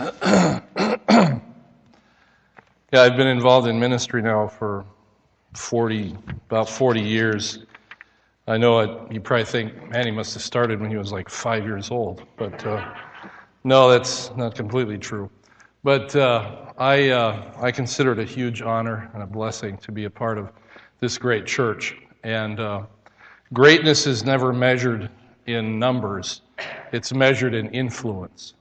yeah, I've been involved in ministry now for 40, about 40 years. I know you probably think, man, he must have started when he was like five years old. But uh, no, that's not completely true. But uh, I, uh, I consider it a huge honor and a blessing to be a part of this great church. And uh, greatness is never measured in numbers, it's measured in influence.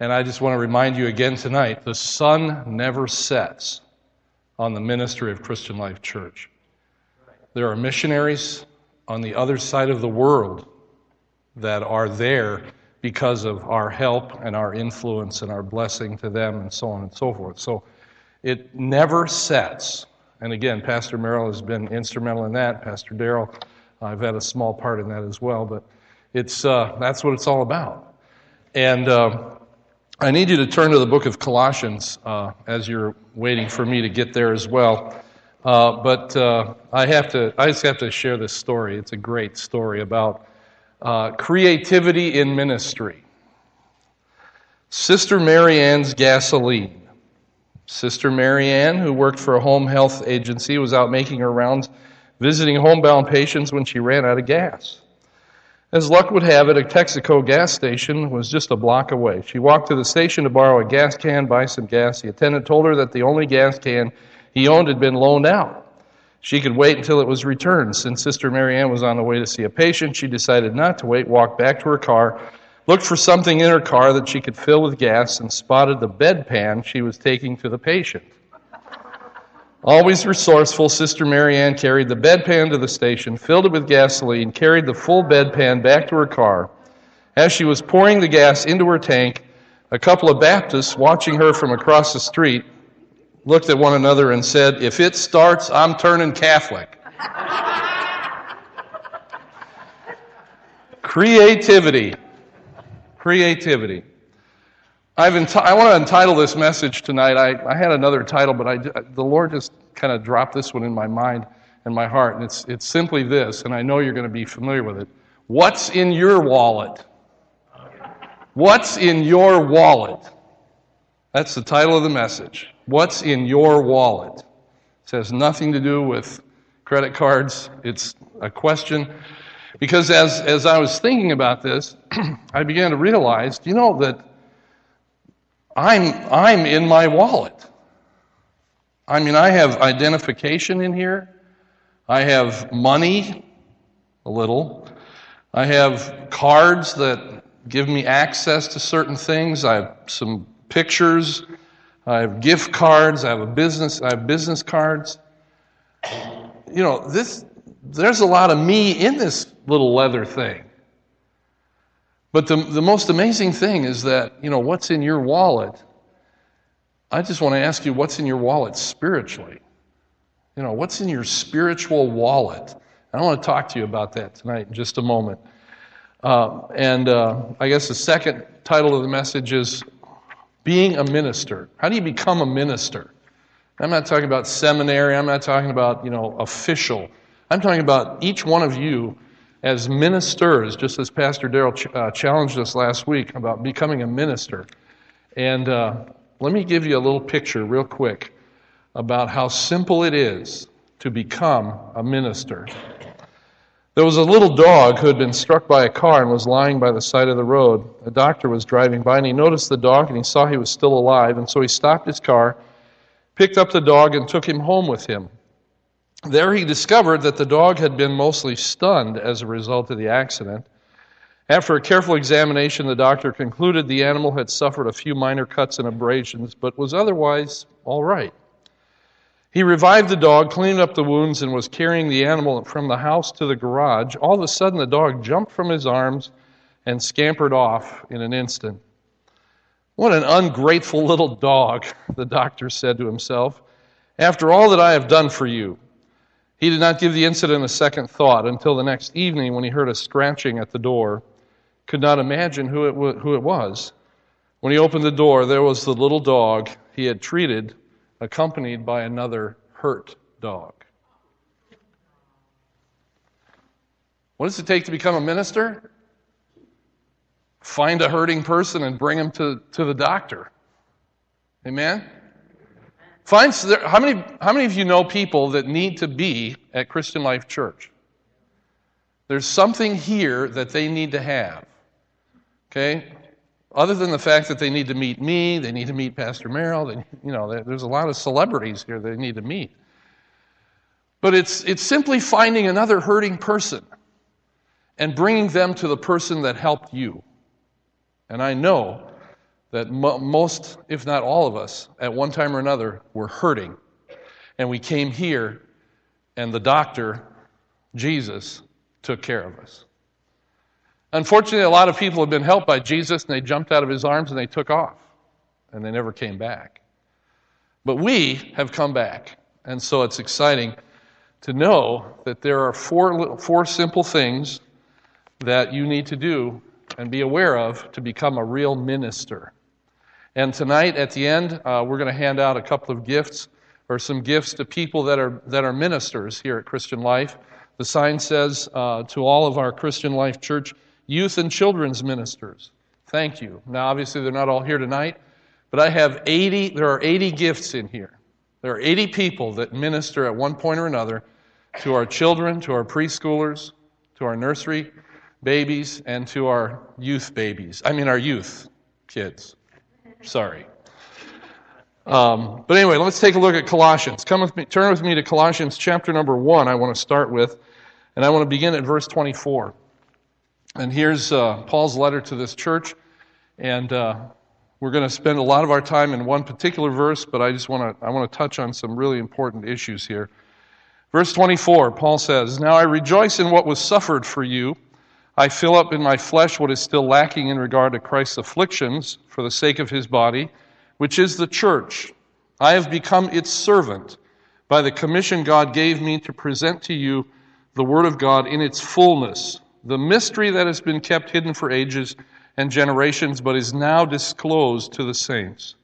And I just want to remind you again tonight the sun never sets on the ministry of Christian Life Church. There are missionaries on the other side of the world that are there because of our help and our influence and our blessing to them and so on and so forth. So it never sets. And again, Pastor Merrill has been instrumental in that. Pastor Darrell, I've had a small part in that as well. But it's, uh, that's what it's all about. And uh, I need you to turn to the book of Colossians uh, as you're waiting for me to get there as well. Uh, but uh, I have to, I just have to share this story. It's a great story about uh, creativity in ministry. Sister Marianne's gasoline. Sister Marianne, who worked for a home health agency, was out making her rounds visiting homebound patients when she ran out of gas. As luck would have it, a Texaco gas station was just a block away. She walked to the station to borrow a gas can, buy some gas. The attendant told her that the only gas can he owned had been loaned out. She could wait until it was returned. Since Sister Marianne was on the way to see a patient, she decided not to wait, walked back to her car, looked for something in her car that she could fill with gas, and spotted the bedpan she was taking to the patient. Always resourceful, Sister Marianne carried the bedpan to the station, filled it with gasoline, carried the full bedpan back to her car. As she was pouring the gas into her tank, a couple of Baptists watching her from across the street looked at one another and said, If it starts, I'm turning Catholic. Creativity. Creativity. I've enti- I want to entitle this message tonight. I, I had another title, but I, the Lord just kind of dropped this one in my mind and my heart. And it's, it's simply this, and I know you're going to be familiar with it. What's in your wallet? What's in your wallet? That's the title of the message. What's in your wallet? It has nothing to do with credit cards. It's a question. Because as, as I was thinking about this, I began to realize, you know, that I'm, I'm in my wallet. I mean, I have identification in here. I have money, a little. I have cards that give me access to certain things. I have some pictures. I have gift cards. I have a business. I have business cards. You know, this. There's a lot of me in this little leather thing. But the, the most amazing thing is that, you know, what's in your wallet? I just want to ask you, what's in your wallet spiritually? You know, what's in your spiritual wallet? I want to talk to you about that tonight in just a moment. Uh, and uh, I guess the second title of the message is Being a Minister. How do you become a minister? I'm not talking about seminary, I'm not talking about, you know, official. I'm talking about each one of you as ministers, just as Pastor Darrell ch- uh, challenged us last week about becoming a minister. And uh, let me give you a little picture, real quick, about how simple it is to become a minister. There was a little dog who had been struck by a car and was lying by the side of the road. A doctor was driving by and he noticed the dog and he saw he was still alive, and so he stopped his car, picked up the dog, and took him home with him. There he discovered that the dog had been mostly stunned as a result of the accident. After a careful examination, the doctor concluded the animal had suffered a few minor cuts and abrasions, but was otherwise all right. He revived the dog, cleaned up the wounds, and was carrying the animal from the house to the garage. All of a sudden, the dog jumped from his arms and scampered off in an instant. What an ungrateful little dog, the doctor said to himself. After all that I have done for you, he did not give the incident a second thought until the next evening when he heard a scratching at the door. Could not imagine who it, who it was. When he opened the door, there was the little dog he had treated, accompanied by another hurt dog. What does it take to become a minister? Find a hurting person and bring him to, to the doctor. Amen? Find, how, many, how many of you know people that need to be at Christian Life Church? There's something here that they need to have. Okay? Other than the fact that they need to meet me, they need to meet Pastor Merrill, they, you know, there's a lot of celebrities here they need to meet. But it's, it's simply finding another hurting person and bringing them to the person that helped you. And I know that mo- most, if not all of us, at one time or another, were hurting. And we came here, and the doctor, Jesus, took care of us. Unfortunately, a lot of people have been helped by Jesus, and they jumped out of his arms and they took off, and they never came back. But we have come back, and so it's exciting to know that there are four, four simple things that you need to do and be aware of to become a real minister. And tonight, at the end, uh, we're going to hand out a couple of gifts or some gifts to people that are, that are ministers here at Christian Life. The sign says uh, to all of our Christian Life Church youth and children's ministers. Thank you. Now, obviously, they're not all here tonight, but I have 80, there are 80 gifts in here. There are 80 people that minister at one point or another to our children, to our preschoolers, to our nursery babies, and to our youth babies. I mean, our youth kids. Sorry. Um, but anyway, let's take a look at Colossians. Come with me, turn with me to Colossians chapter number one. I want to start with, and I want to begin at verse 24. And here's uh, Paul's letter to this church, and uh, we're going to spend a lot of our time in one particular verse, but I just want to I want to touch on some really important issues here. Verse 24, Paul says, Now I rejoice in what was suffered for you. I fill up in my flesh what is still lacking in regard to Christ's afflictions for the sake of his body, which is the church. I have become its servant by the commission God gave me to present to you the Word of God in its fullness, the mystery that has been kept hidden for ages and generations, but is now disclosed to the saints.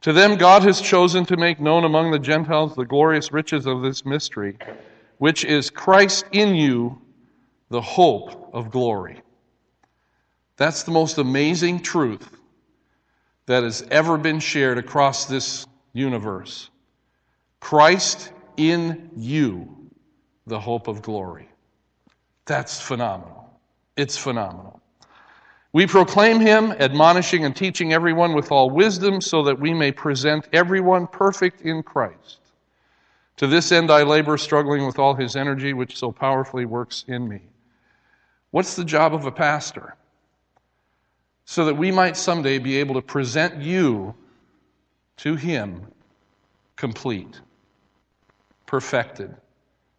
To them, God has chosen to make known among the Gentiles the glorious riches of this mystery, which is Christ in you, the hope of glory. That's the most amazing truth that has ever been shared across this universe. Christ in you, the hope of glory. That's phenomenal. It's phenomenal. We proclaim him, admonishing and teaching everyone with all wisdom, so that we may present everyone perfect in Christ. To this end I labor, struggling with all his energy, which so powerfully works in me. What's the job of a pastor? So that we might someday be able to present you to him complete, perfected,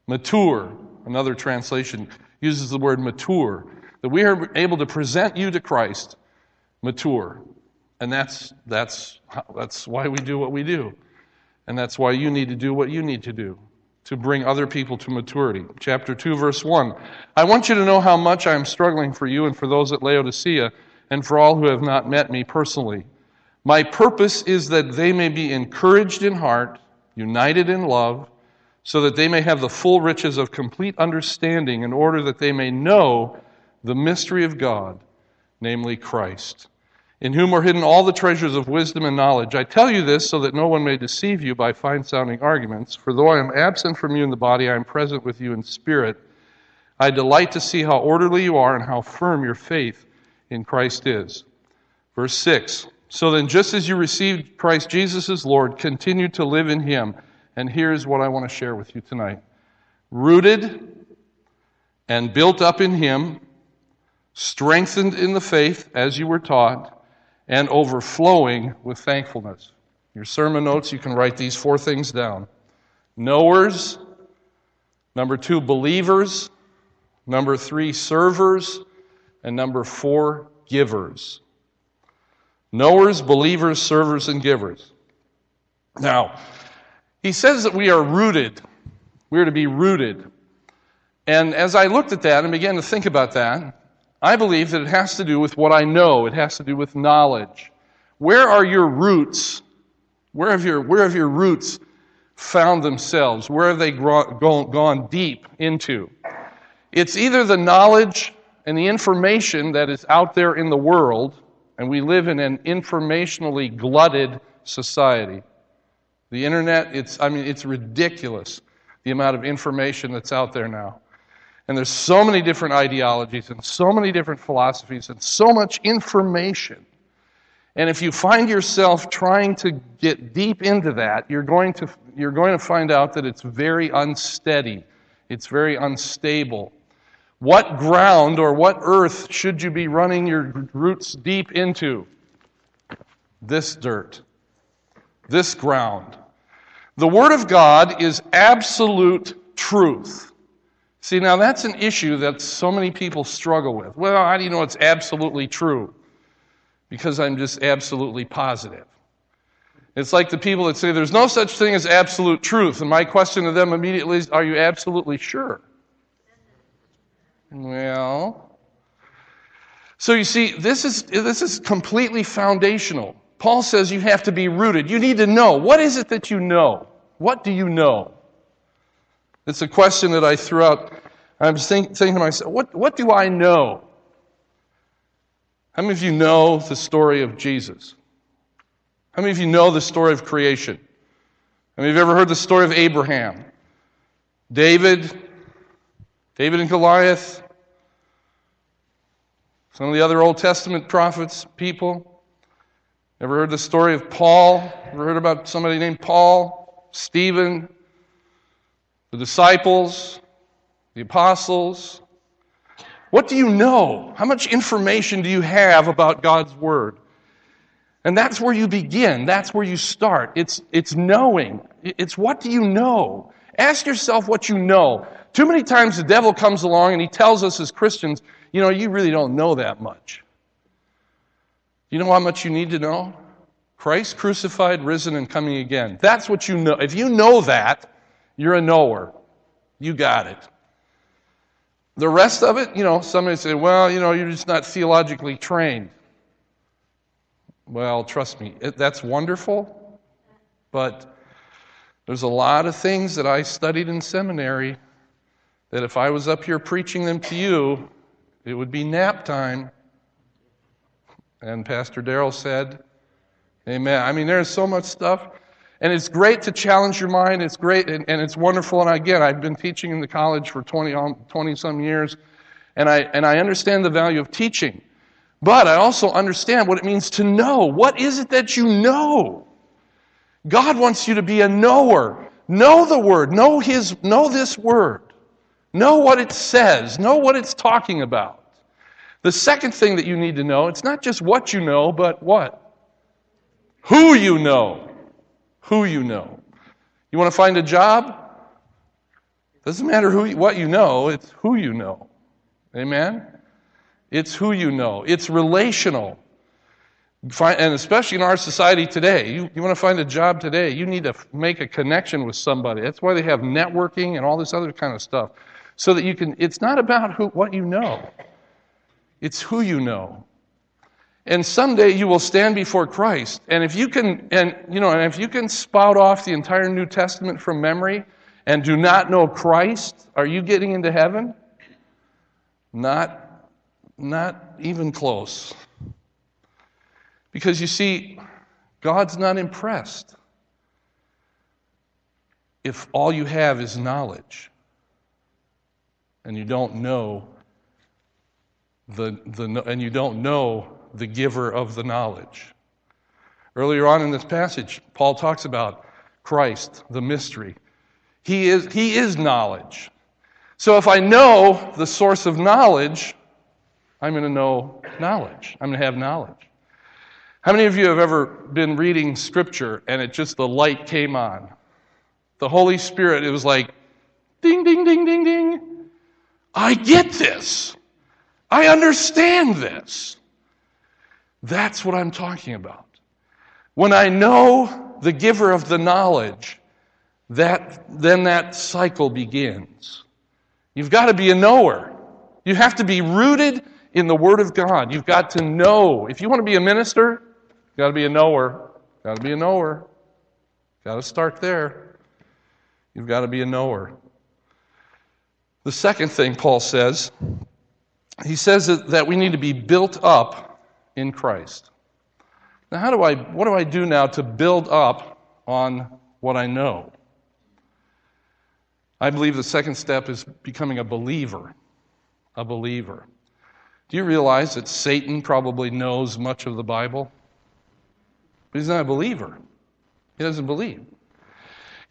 mature. Another translation uses the word mature that we are able to present you to Christ mature. And that's, that's, that's why we do what we do. And that's why you need to do what you need to do to bring other people to maturity. Chapter 2, verse 1. I want you to know how much I am struggling for you and for those at Laodicea and for all who have not met me personally. My purpose is that they may be encouraged in heart, united in love, so that they may have the full riches of complete understanding in order that they may know the mystery of God, namely Christ, in whom are hidden all the treasures of wisdom and knowledge. I tell you this so that no one may deceive you by fine sounding arguments. For though I am absent from you in the body, I am present with you in spirit. I delight to see how orderly you are and how firm your faith in Christ is. Verse 6 So then, just as you received Christ Jesus as Lord, continue to live in him. And here's what I want to share with you tonight rooted and built up in him strengthened in the faith as you were taught, and overflowing with thankfulness. Your sermon notes, you can write these four things down knowers, number two, believers, number three, servers, and number four, givers. Knowers, believers, servers, and givers. Now, he says that we are rooted. We are to be rooted. And as I looked at that and began to think about that, I believe that it has to do with what I know. It has to do with knowledge. Where are your roots? Where have your, where have your roots found themselves? Where have they gone, gone deep into? It's either the knowledge and the information that is out there in the world, and we live in an informationally glutted society. The internet, it's, I mean, it's ridiculous the amount of information that's out there now. And there's so many different ideologies and so many different philosophies and so much information. And if you find yourself trying to get deep into that, you're going to, you're going to find out that it's very unsteady. It's very unstable. What ground or what earth should you be running your roots deep into? This dirt, this ground. The Word of God is absolute truth. See, now that's an issue that so many people struggle with. Well, how do you know it's absolutely true? Because I'm just absolutely positive. It's like the people that say there's no such thing as absolute truth. And my question to them immediately is Are you absolutely sure? Well, so you see, this is, this is completely foundational. Paul says you have to be rooted. You need to know. What is it that you know? What do you know? It's a question that I threw out. I'm thinking to myself, what, what do I know? How many of you know the story of Jesus? How many of you know the story of creation? How many of you ever heard the story of Abraham? David, David and Goliath, some of the other Old Testament prophets, people. Ever heard the story of Paul? Ever heard about somebody named Paul? Stephen? The disciples? The apostles? What do you know? How much information do you have about God's Word? And that's where you begin. That's where you start. It's, it's knowing. It's what do you know? Ask yourself what you know. Too many times the devil comes along and he tells us as Christians, you know, you really don't know that much. You know how much you need to know? Christ crucified, risen, and coming again. That's what you know. If you know that, you're a knower. You got it. The rest of it, you know, somebody say, well, you know, you're just not theologically trained. Well, trust me, it, that's wonderful, but there's a lot of things that I studied in seminary that if I was up here preaching them to you, it would be nap time. And Pastor Darrell said, Amen. I mean, there's so much stuff. And it's great to challenge your mind. It's great and, and it's wonderful. And again, I've been teaching in the college for 20, um, 20 some years. And I, and I understand the value of teaching. But I also understand what it means to know. What is it that you know? God wants you to be a knower. Know the word. Know his, know this word. Know what it says. Know what it's talking about. The second thing that you need to know, it's not just what you know, but what? Who you know. Who you know. You want to find a job? Doesn't matter who, what you know, it's who you know. Amen? It's who you know. It's relational. And especially in our society today, you, you want to find a job today, you need to make a connection with somebody. That's why they have networking and all this other kind of stuff so that you can, it's not about who, what you know, it's who you know. And someday you will stand before Christ. And if you can, and you know, and if you can spout off the entire New Testament from memory and do not know Christ, are you getting into heaven? Not, not even close. Because you see, God's not impressed if all you have is knowledge and you don't know the, the, and you don't know the giver of the knowledge. Earlier on in this passage, Paul talks about Christ, the mystery. He is, he is knowledge. So if I know the source of knowledge, I'm going to know knowledge. I'm going to have knowledge. How many of you have ever been reading scripture and it just the light came on? The Holy Spirit, it was like ding, ding, ding, ding, ding. I get this. I understand this. That's what I'm talking about. When I know the giver of the knowledge, that, then that cycle begins. You've got to be a knower. You have to be rooted in the Word of God. You've got to know. If you want to be a minister, you've got to be a knower. You've Got to be a knower. You've Got to start there. You've got to be a knower. The second thing Paul says he says that we need to be built up in Christ. Now, how do I, what do I do now to build up on what I know? I believe the second step is becoming a believer. A believer. Do you realize that Satan probably knows much of the Bible? But he's not a believer. He doesn't believe.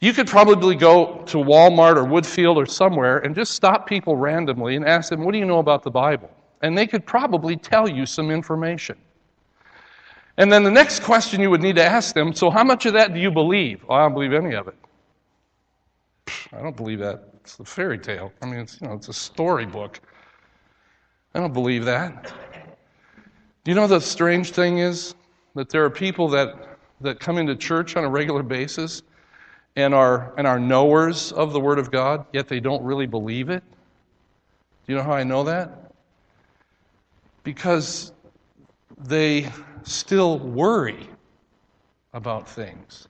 You could probably go to Walmart or Woodfield or somewhere and just stop people randomly and ask them, What do you know about the Bible? And they could probably tell you some information. And then the next question you would need to ask them so, how much of that do you believe? I don't believe any of it. I don't believe that. It's a fairy tale. I mean, it's, you know, it's a storybook. I don't believe that. Do you know the strange thing is that there are people that, that come into church on a regular basis and are, and are knowers of the Word of God, yet they don't really believe it? Do you know how I know that? Because they still worry about things.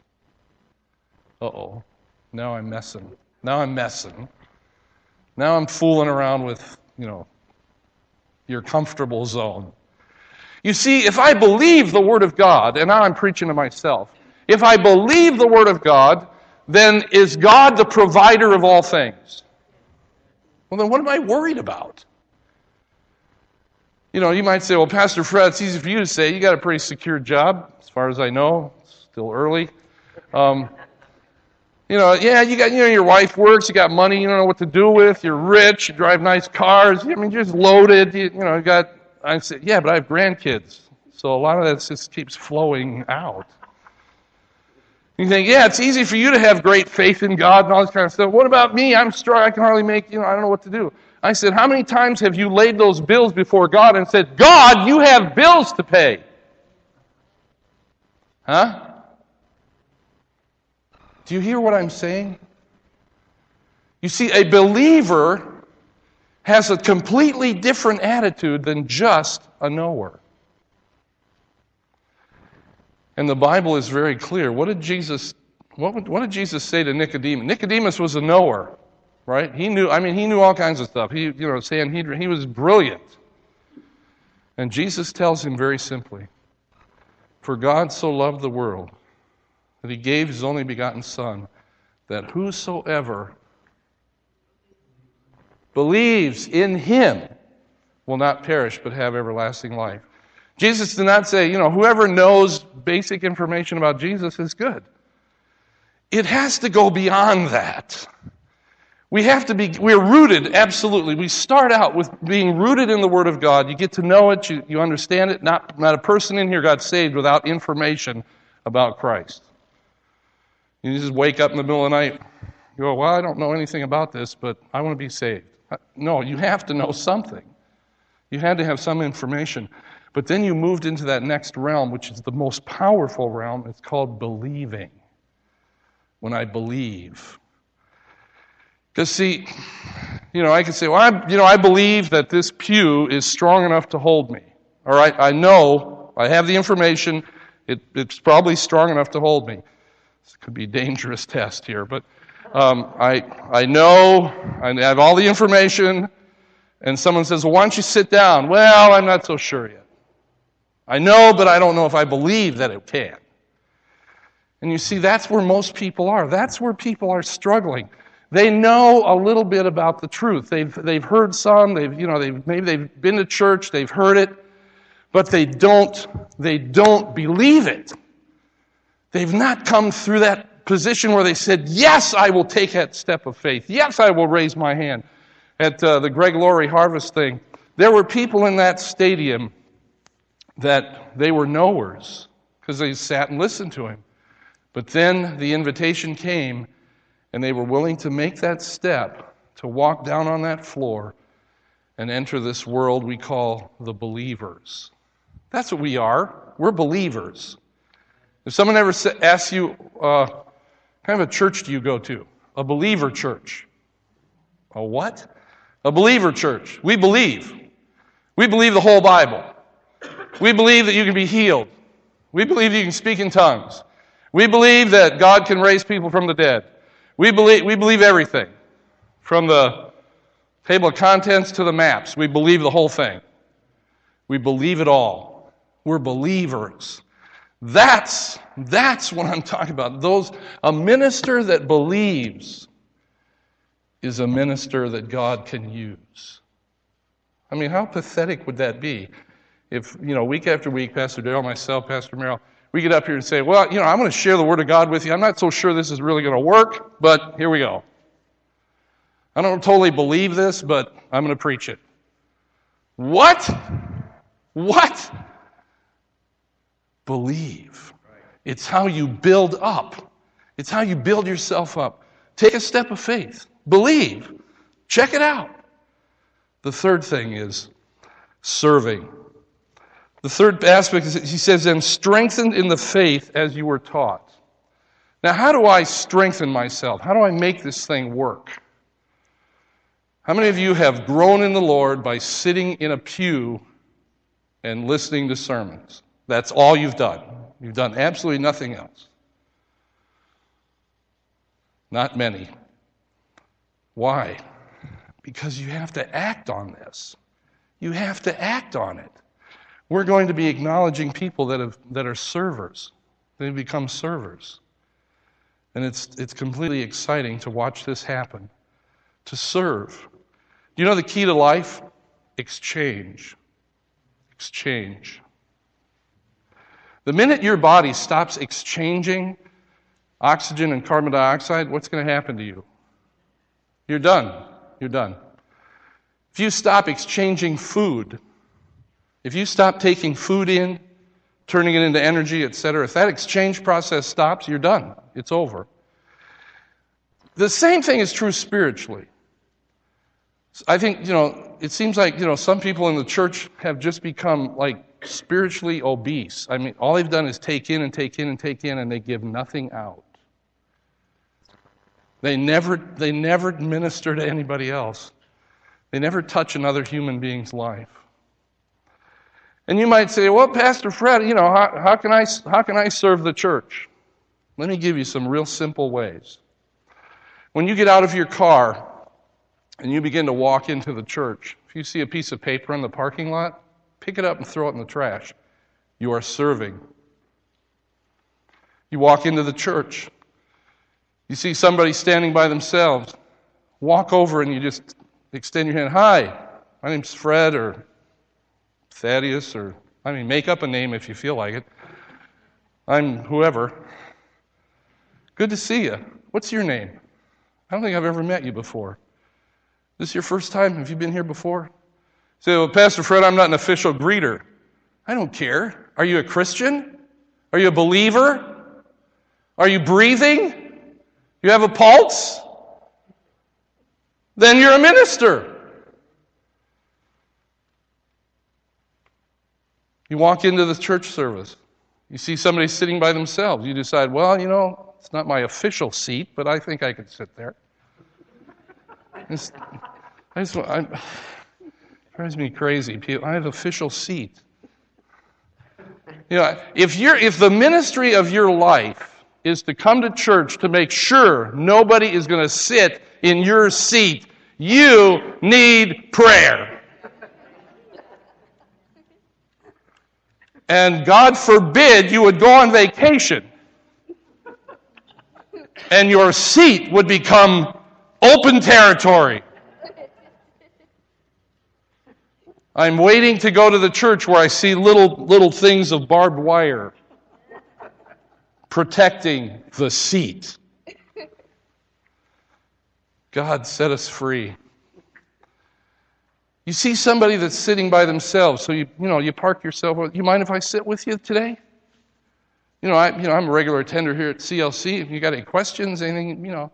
Uh oh, now I'm messing. Now I'm messing. Now I'm fooling around with, you know, your comfortable zone. You see, if I believe the Word of God, and now I'm preaching to myself, if I believe the Word of God, then is God the provider of all things? Well, then what am I worried about? You know, you might say, well, Pastor Fred, it's easy for you to say. You got a pretty secure job, as far as I know. It's still early. Um, you know, yeah, you got, you know, your wife works, you got money, you don't know what to do with, you're rich, you drive nice cars. I mean, you're just loaded. You, you know, you got, I said, yeah, but I have grandkids. So a lot of that just keeps flowing out. You think, yeah, it's easy for you to have great faith in God and all this kind of stuff. What about me? I'm strong. I can hardly make, you know, I don't know what to do. I said, how many times have you laid those bills before God and said, God, you have bills to pay? Huh? Do you hear what I'm saying? You see, a believer has a completely different attitude than just a knower. And the Bible is very clear. What did Jesus what, what did Jesus say to Nicodemus? Nicodemus was a knower, right? He knew, I mean, he knew all kinds of stuff. He, you know, Sanhedrin, he was brilliant. And Jesus tells him very simply, For God so loved the world that he gave his only begotten Son, that whosoever believes in him will not perish but have everlasting life. Jesus did not say, you know, whoever knows basic information about Jesus is good. It has to go beyond that. We have to be, we're rooted, absolutely. We start out with being rooted in the Word of God. You get to know it, you, you understand it. Not, not a person in here got saved without information about Christ. You just wake up in the middle of the night, you go, Well, I don't know anything about this, but I want to be saved. Uh, no, you have to know something. You had to have some information. But then you moved into that next realm, which is the most powerful realm. It's called believing. When I believe. Because, see, you know, I can say, well, I, you know, I believe that this pew is strong enough to hold me. All right, I know, I have the information, it, it's probably strong enough to hold me. This could be a dangerous test here, but um, I, I know, I have all the information, and someone says, well, why don't you sit down? Well, I'm not so sure yet. I know, but I don't know if I believe that it can. And you see, that's where most people are. That's where people are struggling. They know a little bit about the truth. They've, they've heard some, they've, you know, they've, maybe they've been to church, they've heard it, but they don't, they don't believe it. They've not come through that position where they said, Yes, I will take that step of faith. Yes, I will raise my hand. At uh, the Greg Laurie harvest thing, there were people in that stadium that they were knowers because they sat and listened to him. But then the invitation came, and they were willing to make that step to walk down on that floor and enter this world we call the believers. That's what we are. We're believers. If someone ever asks you, uh, kind of a church do you go to? A believer church. A what? A believer church. We believe. We believe the whole Bible. We believe that you can be healed. We believe you can speak in tongues. We believe that God can raise people from the dead. We believe, we believe everything. From the Table of contents to the maps. We believe the whole thing. We believe it all. We're believers. That's, that's what I'm talking about. Those, a minister that believes is a minister that God can use. I mean, how pathetic would that be if, you know, week after week, Pastor Darrell, myself, Pastor Merrill, we get up here and say, well, you know, I'm going to share the Word of God with you. I'm not so sure this is really going to work, but here we go. I don't totally believe this, but I'm going to preach it. What? What? Believe. It's how you build up. It's how you build yourself up. Take a step of faith. Believe. Check it out. The third thing is serving. The third aspect is he says, and strengthened in the faith as you were taught. Now, how do I strengthen myself? How do I make this thing work? How many of you have grown in the Lord by sitting in a pew and listening to sermons? That's all you've done. You've done absolutely nothing else. Not many. Why? Because you have to act on this. You have to act on it. We're going to be acknowledging people that, have, that are servers. They become servers. And it's, it's completely exciting to watch this happen. To serve. You know the key to life? Exchange. Exchange. The minute your body stops exchanging oxygen and carbon dioxide, what's going to happen to you? You're done. You're done. If you stop exchanging food, if you stop taking food in, turning it into energy, etc., if that exchange process stops, you're done. It's over. The same thing is true spiritually. I think, you know, it seems like, you know, some people in the church have just become like spiritually obese. I mean, all they've done is take in and take in and take in, and they give nothing out. They never, they never minister to anybody else. They never touch another human being's life. And you might say, well, Pastor Fred, you know, how, how, can I, how can I serve the church? Let me give you some real simple ways. When you get out of your car and you begin to walk into the church, if you see a piece of paper in the parking lot, pick it up and throw it in the trash. You are serving. You walk into the church. You see somebody standing by themselves. Walk over and you just extend your hand. Hi, my name's Fred or Thaddeus or, I mean, make up a name if you feel like it. I'm whoever. Good to see you. What's your name? I don't think I've ever met you before. This is your first time? Have you been here before? Say, well, Pastor Fred, I'm not an official greeter. I don't care. Are you a Christian? Are you a believer? Are you breathing? You have a pulse? Then you're a minister. You walk into the church service. You see somebody sitting by themselves. You decide, well, you know, it's not my official seat, but I think I could sit there. It's, I just, I, drives me crazy. I have official seat. You know, if you're, if the ministry of your life is to come to church to make sure nobody is going to sit in your seat. You need prayer. And God forbid you would go on vacation and your seat would become open territory. I'm waiting to go to the church where I see little, little things of barbed wire protecting the seat. God set us free. You see somebody that's sitting by themselves, so you, you know, you park yourself. You mind if I sit with you today? You know, I, you know, I'm a regular attender here at CLC. If you got any questions, anything, you know.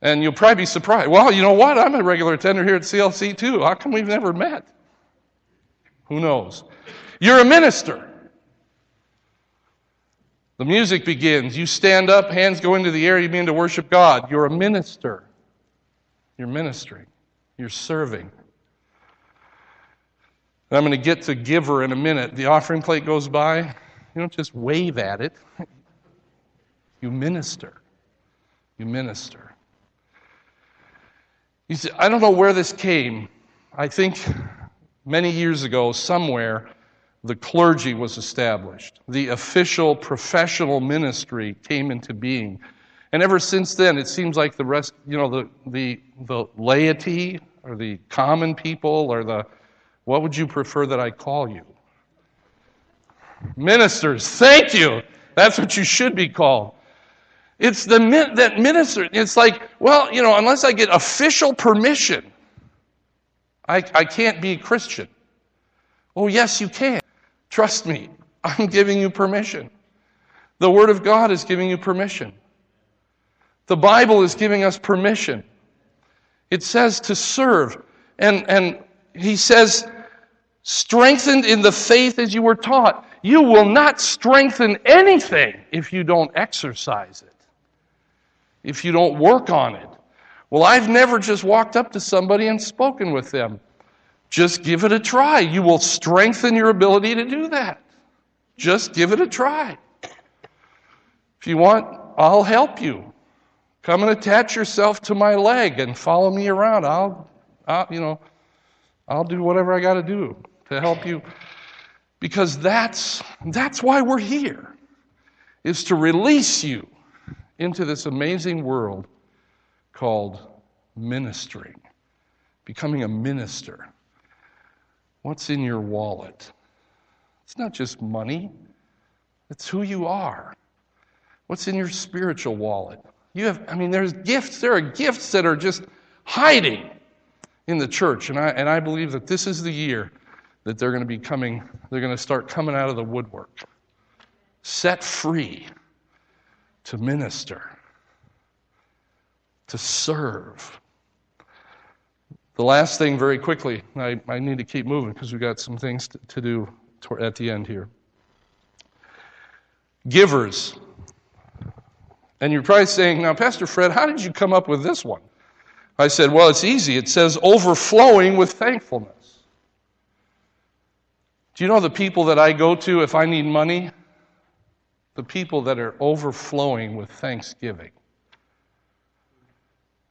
And you'll probably be surprised. Well, you know what? I'm a regular attender here at CLC too. How come we've never met? Who knows? You're a minister. The music begins. You stand up, hands go into the air, you begin to worship God. You're a minister. You're ministering. You're serving. And I'm going to get to giver in a minute. The offering plate goes by. You don't just wave at it, you minister. You minister. You see, I don't know where this came. I think many years ago, somewhere, the clergy was established. The official professional ministry came into being. And ever since then, it seems like the rest, you know, the, the, the laity or the common people or the, what would you prefer that I call you? Ministers. Thank you. That's what you should be called. It's the that minister. It's like, well, you know, unless I get official permission, I, I can't be a Christian. Oh, yes, you can. Trust me. I'm giving you permission. The Word of God is giving you permission. The Bible is giving us permission. It says to serve. And, and he says, strengthened in the faith as you were taught. You will not strengthen anything if you don't exercise it if you don't work on it. Well, I've never just walked up to somebody and spoken with them. Just give it a try. You will strengthen your ability to do that. Just give it a try. If you want, I'll help you. Come and attach yourself to my leg and follow me around. I'll, I'll you know, I'll do whatever I got to do to help you. Because that's, that's why we're here, is to release you into this amazing world called ministering, becoming a minister. What's in your wallet? It's not just money, it's who you are. What's in your spiritual wallet? You have, I mean, there's gifts, there are gifts that are just hiding in the church. And I, and I believe that this is the year that they're going to be coming, they're going to start coming out of the woodwork, set free to minister, to serve. The last thing, very quickly, I, I need to keep moving because we've got some things to, to do at the end here. Givers. And you're probably saying, now, Pastor Fred, how did you come up with this one? I said, well, it's easy. It says overflowing with thankfulness. Do you know the people that I go to if I need money? the people that are overflowing with thanksgiving. Have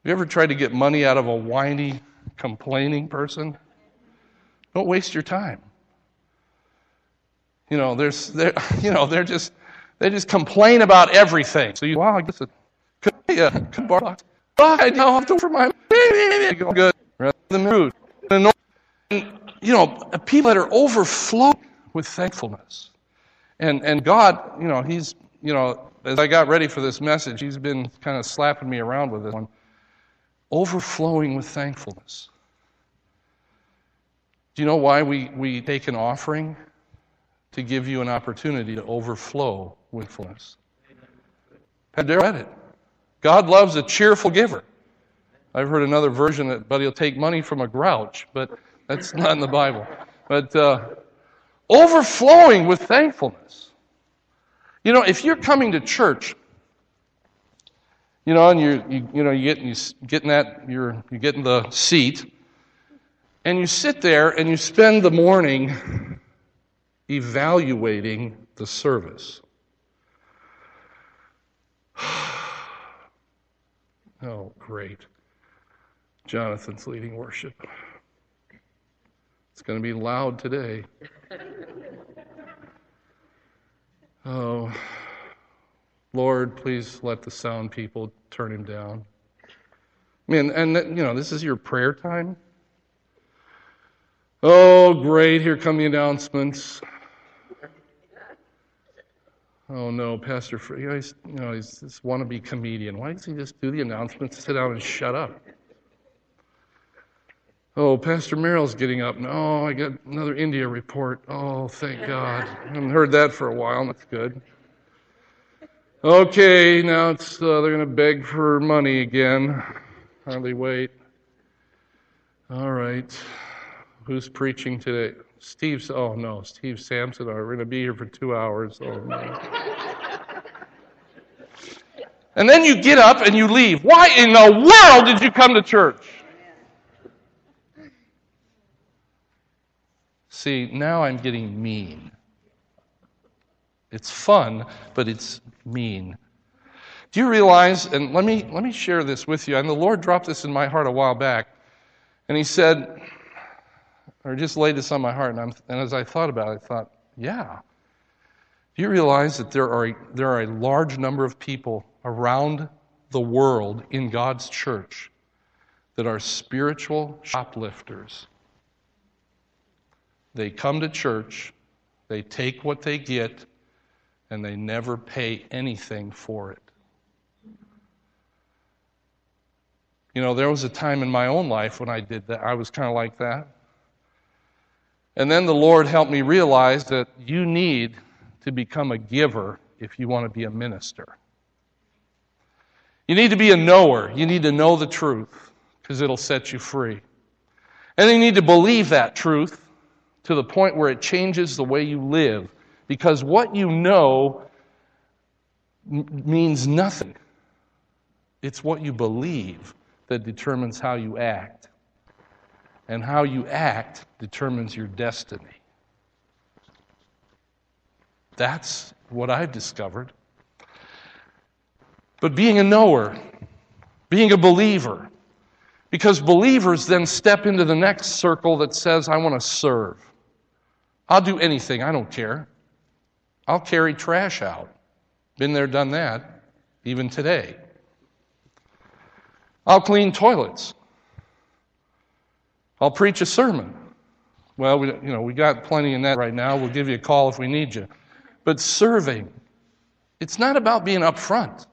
you ever tried to get money out of a whiny, complaining person? Don't waste your time. You know, there's, you know, they're just, they just complain about everything. So you, wow, I guess it could be a good bar. Oh, I know, have to for my, good, than rude. And, you know, people that are overflowing with thankfulness. And, and God, you know, He's, you know, as I got ready for this message, He's been kind of slapping me around with this one. Overflowing with thankfulness. Do you know why we, we take an offering? To give you an opportunity to overflow with fullness. Have you read it? God loves a cheerful giver. I've heard another version that, but he'll take money from a grouch, but that's not in the Bible. But uh, overflowing with thankfulness. You know, if you're coming to church, you know, and you're, you, you know, you get, you get in that, you're, you get in the seat, and you sit there and you spend the morning evaluating the service. oh, great. Jonathan's leading worship. It's going to be loud today. Oh, Lord, please let the sound people turn him down. I mean, and you know, this is your prayer time. Oh, great! Here come the announcements. Oh no, Pastor, he's, you know, he's this wannabe comedian. Why does he just do the announcements, sit down, and shut up? Oh, Pastor Merrill's getting up. No, I got another India report. Oh, thank God. I haven't heard that for a while. That's good. Okay, now it's uh, they're going to beg for money again. Hardly wait. All right. Who's preaching today? Steve's. Oh no, Steve Sampson. We're going to be here for two hours. Oh no. and then you get up and you leave. Why in the world did you come to church? See, now I'm getting mean. It's fun, but it's mean. Do you realize, and let me, let me share this with you, and the Lord dropped this in my heart a while back, and He said, or just laid this on my heart, and, I'm, and as I thought about it, I thought, yeah. Do you realize that there are, there are a large number of people around the world in God's church that are spiritual shoplifters? They come to church, they take what they get, and they never pay anything for it. You know, there was a time in my own life when I did that. I was kind of like that. And then the Lord helped me realize that you need to become a giver if you want to be a minister. You need to be a knower. You need to know the truth because it'll set you free. And you need to believe that truth to the point where it changes the way you live because what you know m- means nothing. It's what you believe that determines how you act. And how you act determines your destiny. That's what I've discovered. But being a knower, being a believer, because believers then step into the next circle that says, I want to serve. I'll do anything, I don't care. I'll carry trash out. Been there, done that, even today. I'll clean toilets. I'll preach a sermon. Well, we, you know, we got plenty in that right now. We'll give you a call if we need you. But serving, it's not about being up front.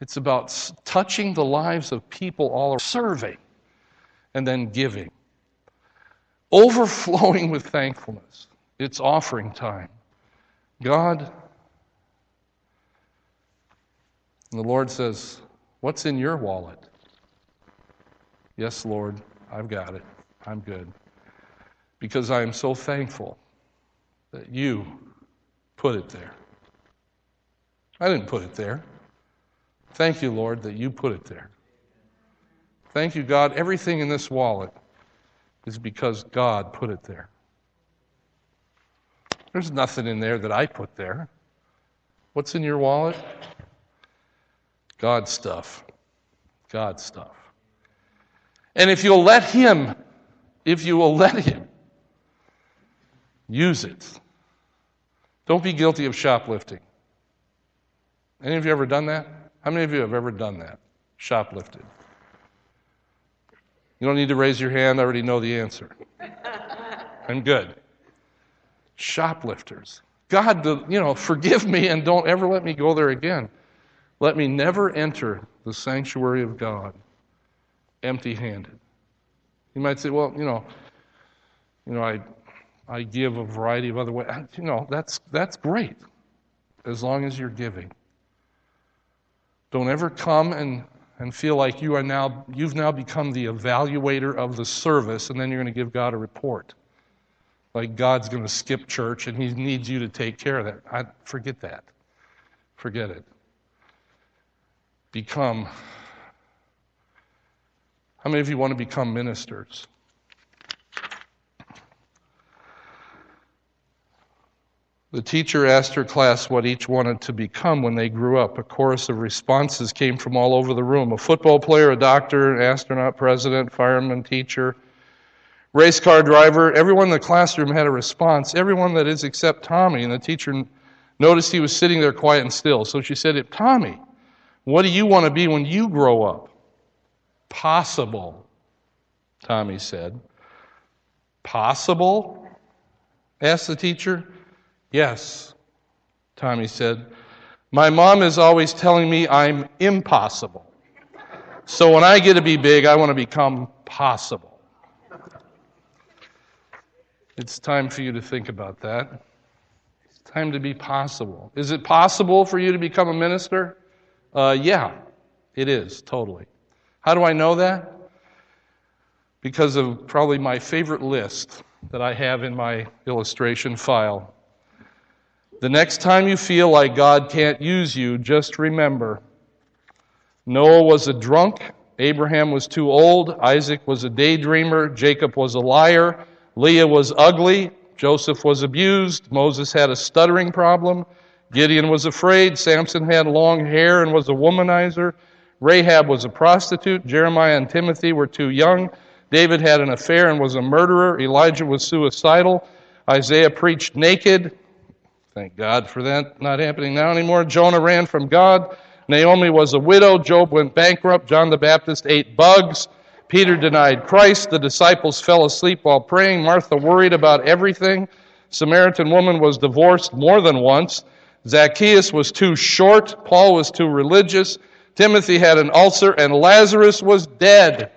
It's about touching the lives of people all around, serving and then giving. Overflowing with thankfulness. It's offering time. God, and the Lord says, What's in your wallet? Yes, Lord, I've got it. I'm good. Because I am so thankful that you put it there. I didn't put it there. Thank you, Lord, that you put it there. Thank you, God. Everything in this wallet is because God put it there. There's nothing in there that I put there. What's in your wallet? God stuff. God stuff. And if you'll let Him, if you will let Him, use it. Don't be guilty of shoplifting. Any of you ever done that? How many of you have ever done that? Shoplifted. You don't need to raise your hand, I already know the answer. I'm good. Shoplifters. God, you know, forgive me and don't ever let me go there again. Let me never enter the sanctuary of God empty handed. You might say, well, you know, you know, I, I give a variety of other ways. You know, that's, that's great as long as you're giving. Don't ever come and, and feel like you are now, you've now become the evaluator of the service and then you're going to give God a report. Like God's going to skip church and he needs you to take care of that. I, forget that. Forget it. Become how many of you want to become ministers? The teacher asked her class what each wanted to become when they grew up. A chorus of responses came from all over the room a football player, a doctor, an astronaut, president, fireman, teacher, race car driver. Everyone in the classroom had a response. Everyone that is except Tommy. And the teacher noticed he was sitting there quiet and still. So she said, Tommy, what do you want to be when you grow up? Possible, Tommy said. Possible? asked the teacher. Yes, Tommy said. My mom is always telling me I'm impossible. So when I get to be big, I want to become possible. It's time for you to think about that. It's time to be possible. Is it possible for you to become a minister? Uh, yeah, it is, totally. How do I know that? Because of probably my favorite list that I have in my illustration file. The next time you feel like God can't use you, just remember Noah was a drunk, Abraham was too old, Isaac was a daydreamer, Jacob was a liar, Leah was ugly, Joseph was abused, Moses had a stuttering problem, Gideon was afraid. Samson had long hair and was a womanizer. Rahab was a prostitute. Jeremiah and Timothy were too young. David had an affair and was a murderer. Elijah was suicidal. Isaiah preached naked. Thank God for that not happening now anymore. Jonah ran from God. Naomi was a widow. Job went bankrupt. John the Baptist ate bugs. Peter denied Christ. The disciples fell asleep while praying. Martha worried about everything. Samaritan woman was divorced more than once. Zacchaeus was too short. Paul was too religious. Timothy had an ulcer, and Lazarus was dead.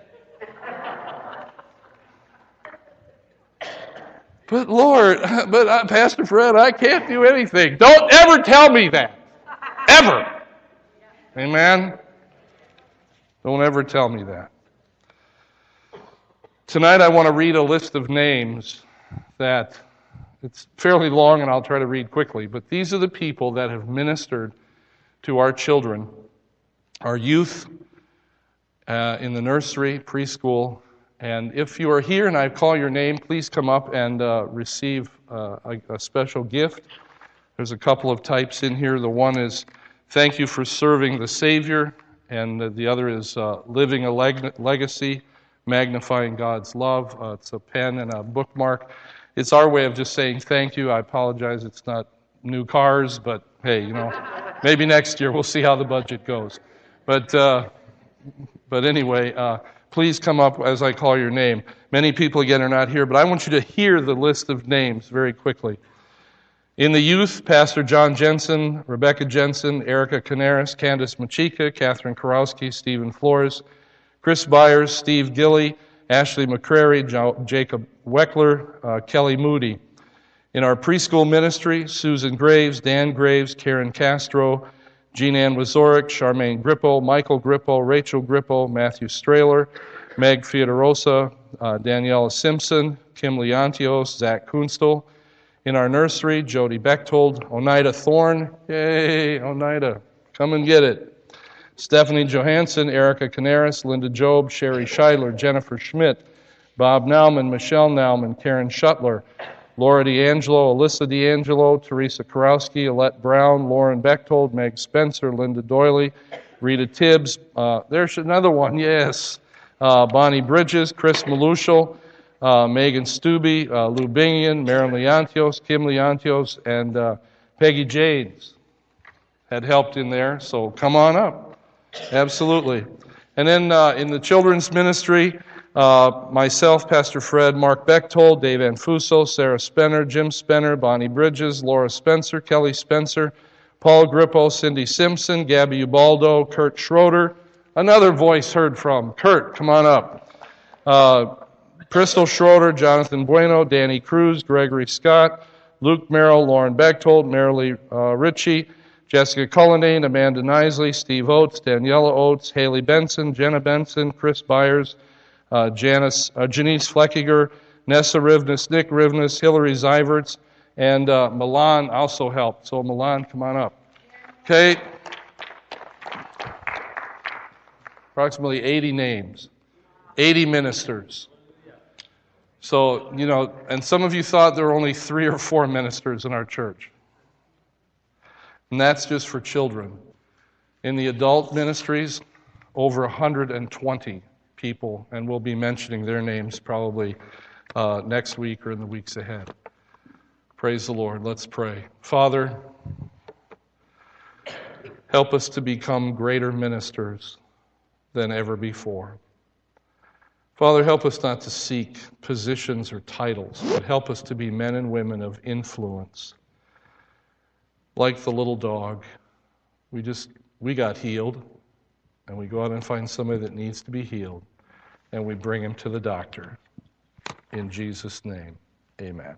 But Lord, but Pastor Fred, I can't do anything. Don't ever tell me that. Ever. Amen? Don't ever tell me that. Tonight I want to read a list of names that it's fairly long and I'll try to read quickly, but these are the people that have ministered to our children, our youth uh, in the nursery, preschool, and if you are here and I call your name, please come up and uh, receive uh, a, a, special gift. There's a couple of types in here. The one is thank you for serving the Savior, and the other is uh, living a leg- legacy, magnifying God's love. Uh, it's a pen and a bookmark. It's our way of just saying thank you. I apologize, it's not new cars, but hey, you know, maybe next year we'll see how the budget goes. But, uh, but anyway, uh, please come up as I call your name. Many people, again, are not here, but I want you to hear the list of names very quickly. In the youth, Pastor John Jensen, Rebecca Jensen, Erica Canaris, Candace Machika, Catherine Karowski, Stephen Flores, Chris Byers, Steve Gilly, Ashley McCrary, jo- Jacob Weckler, uh, Kelly Moody. In our preschool ministry, Susan Graves, Dan Graves, Karen Castro, Jean Ann Wazorek, Charmaine Grippo, Michael Grippo, Rachel Grippo, Matthew Strahler, Meg Fiodorosa, uh, Daniela Simpson, Kim Leontios, Zach Kunstel. In our nursery, Jody Bechtold, Oneida Thorne, yay, Oneida, come and get it. Stephanie Johansson, Erica Canaris, Linda Job, Sherry Scheidler, Jennifer Schmidt, Bob Nauman, Michelle Nauman, Karen Shuttler, Laura D'Angelo, Alyssa D'Angelo, Teresa Karowski, Alette Brown, Lauren Bechtold, Meg Spencer, Linda Doyley, Rita Tibbs. Uh, there's another one, yes. Uh, Bonnie Bridges, Chris Malushal, uh, Megan Stubbe, uh, Lou Bingian, Marilyn Leontios, Kim Leontios, and uh, Peggy Janes had helped in there, so come on up. Absolutely. And then uh, in the children's ministry, uh, myself, Pastor Fred, Mark Bechtold, Dave Anfuso, Sarah Spenner, Jim Spenner, Bonnie Bridges, Laura Spencer, Kelly Spencer, Paul Grippo, Cindy Simpson, Gabby Ubaldo, Kurt Schroeder. Another voice heard from. Kurt, come on up. Uh, Crystal Schroeder, Jonathan Bueno, Danny Cruz, Gregory Scott, Luke Merrill, Lauren Bechtold, Marilee uh, Ritchie, Jessica Cullinane, Amanda Nisley, Steve Oates, Daniela Oates, Haley Benson, Jenna Benson, Chris Byers, uh, Janice, uh, Janice Fleckiger, Nessa Rivness, Nick Rivness, Hillary Zyverts, and uh, Milan also helped. So, Milan, come on up. Okay. Approximately 80 names, 80 ministers. So, you know, and some of you thought there were only three or four ministers in our church. And that's just for children. In the adult ministries, over 120 people, and we'll be mentioning their names probably uh, next week or in the weeks ahead. Praise the Lord. Let's pray. Father, help us to become greater ministers than ever before. Father, help us not to seek positions or titles, but help us to be men and women of influence. Like the little dog, we just we got healed, and we go out and find somebody that needs to be healed and we bring him to the doctor. In Jesus' name, amen.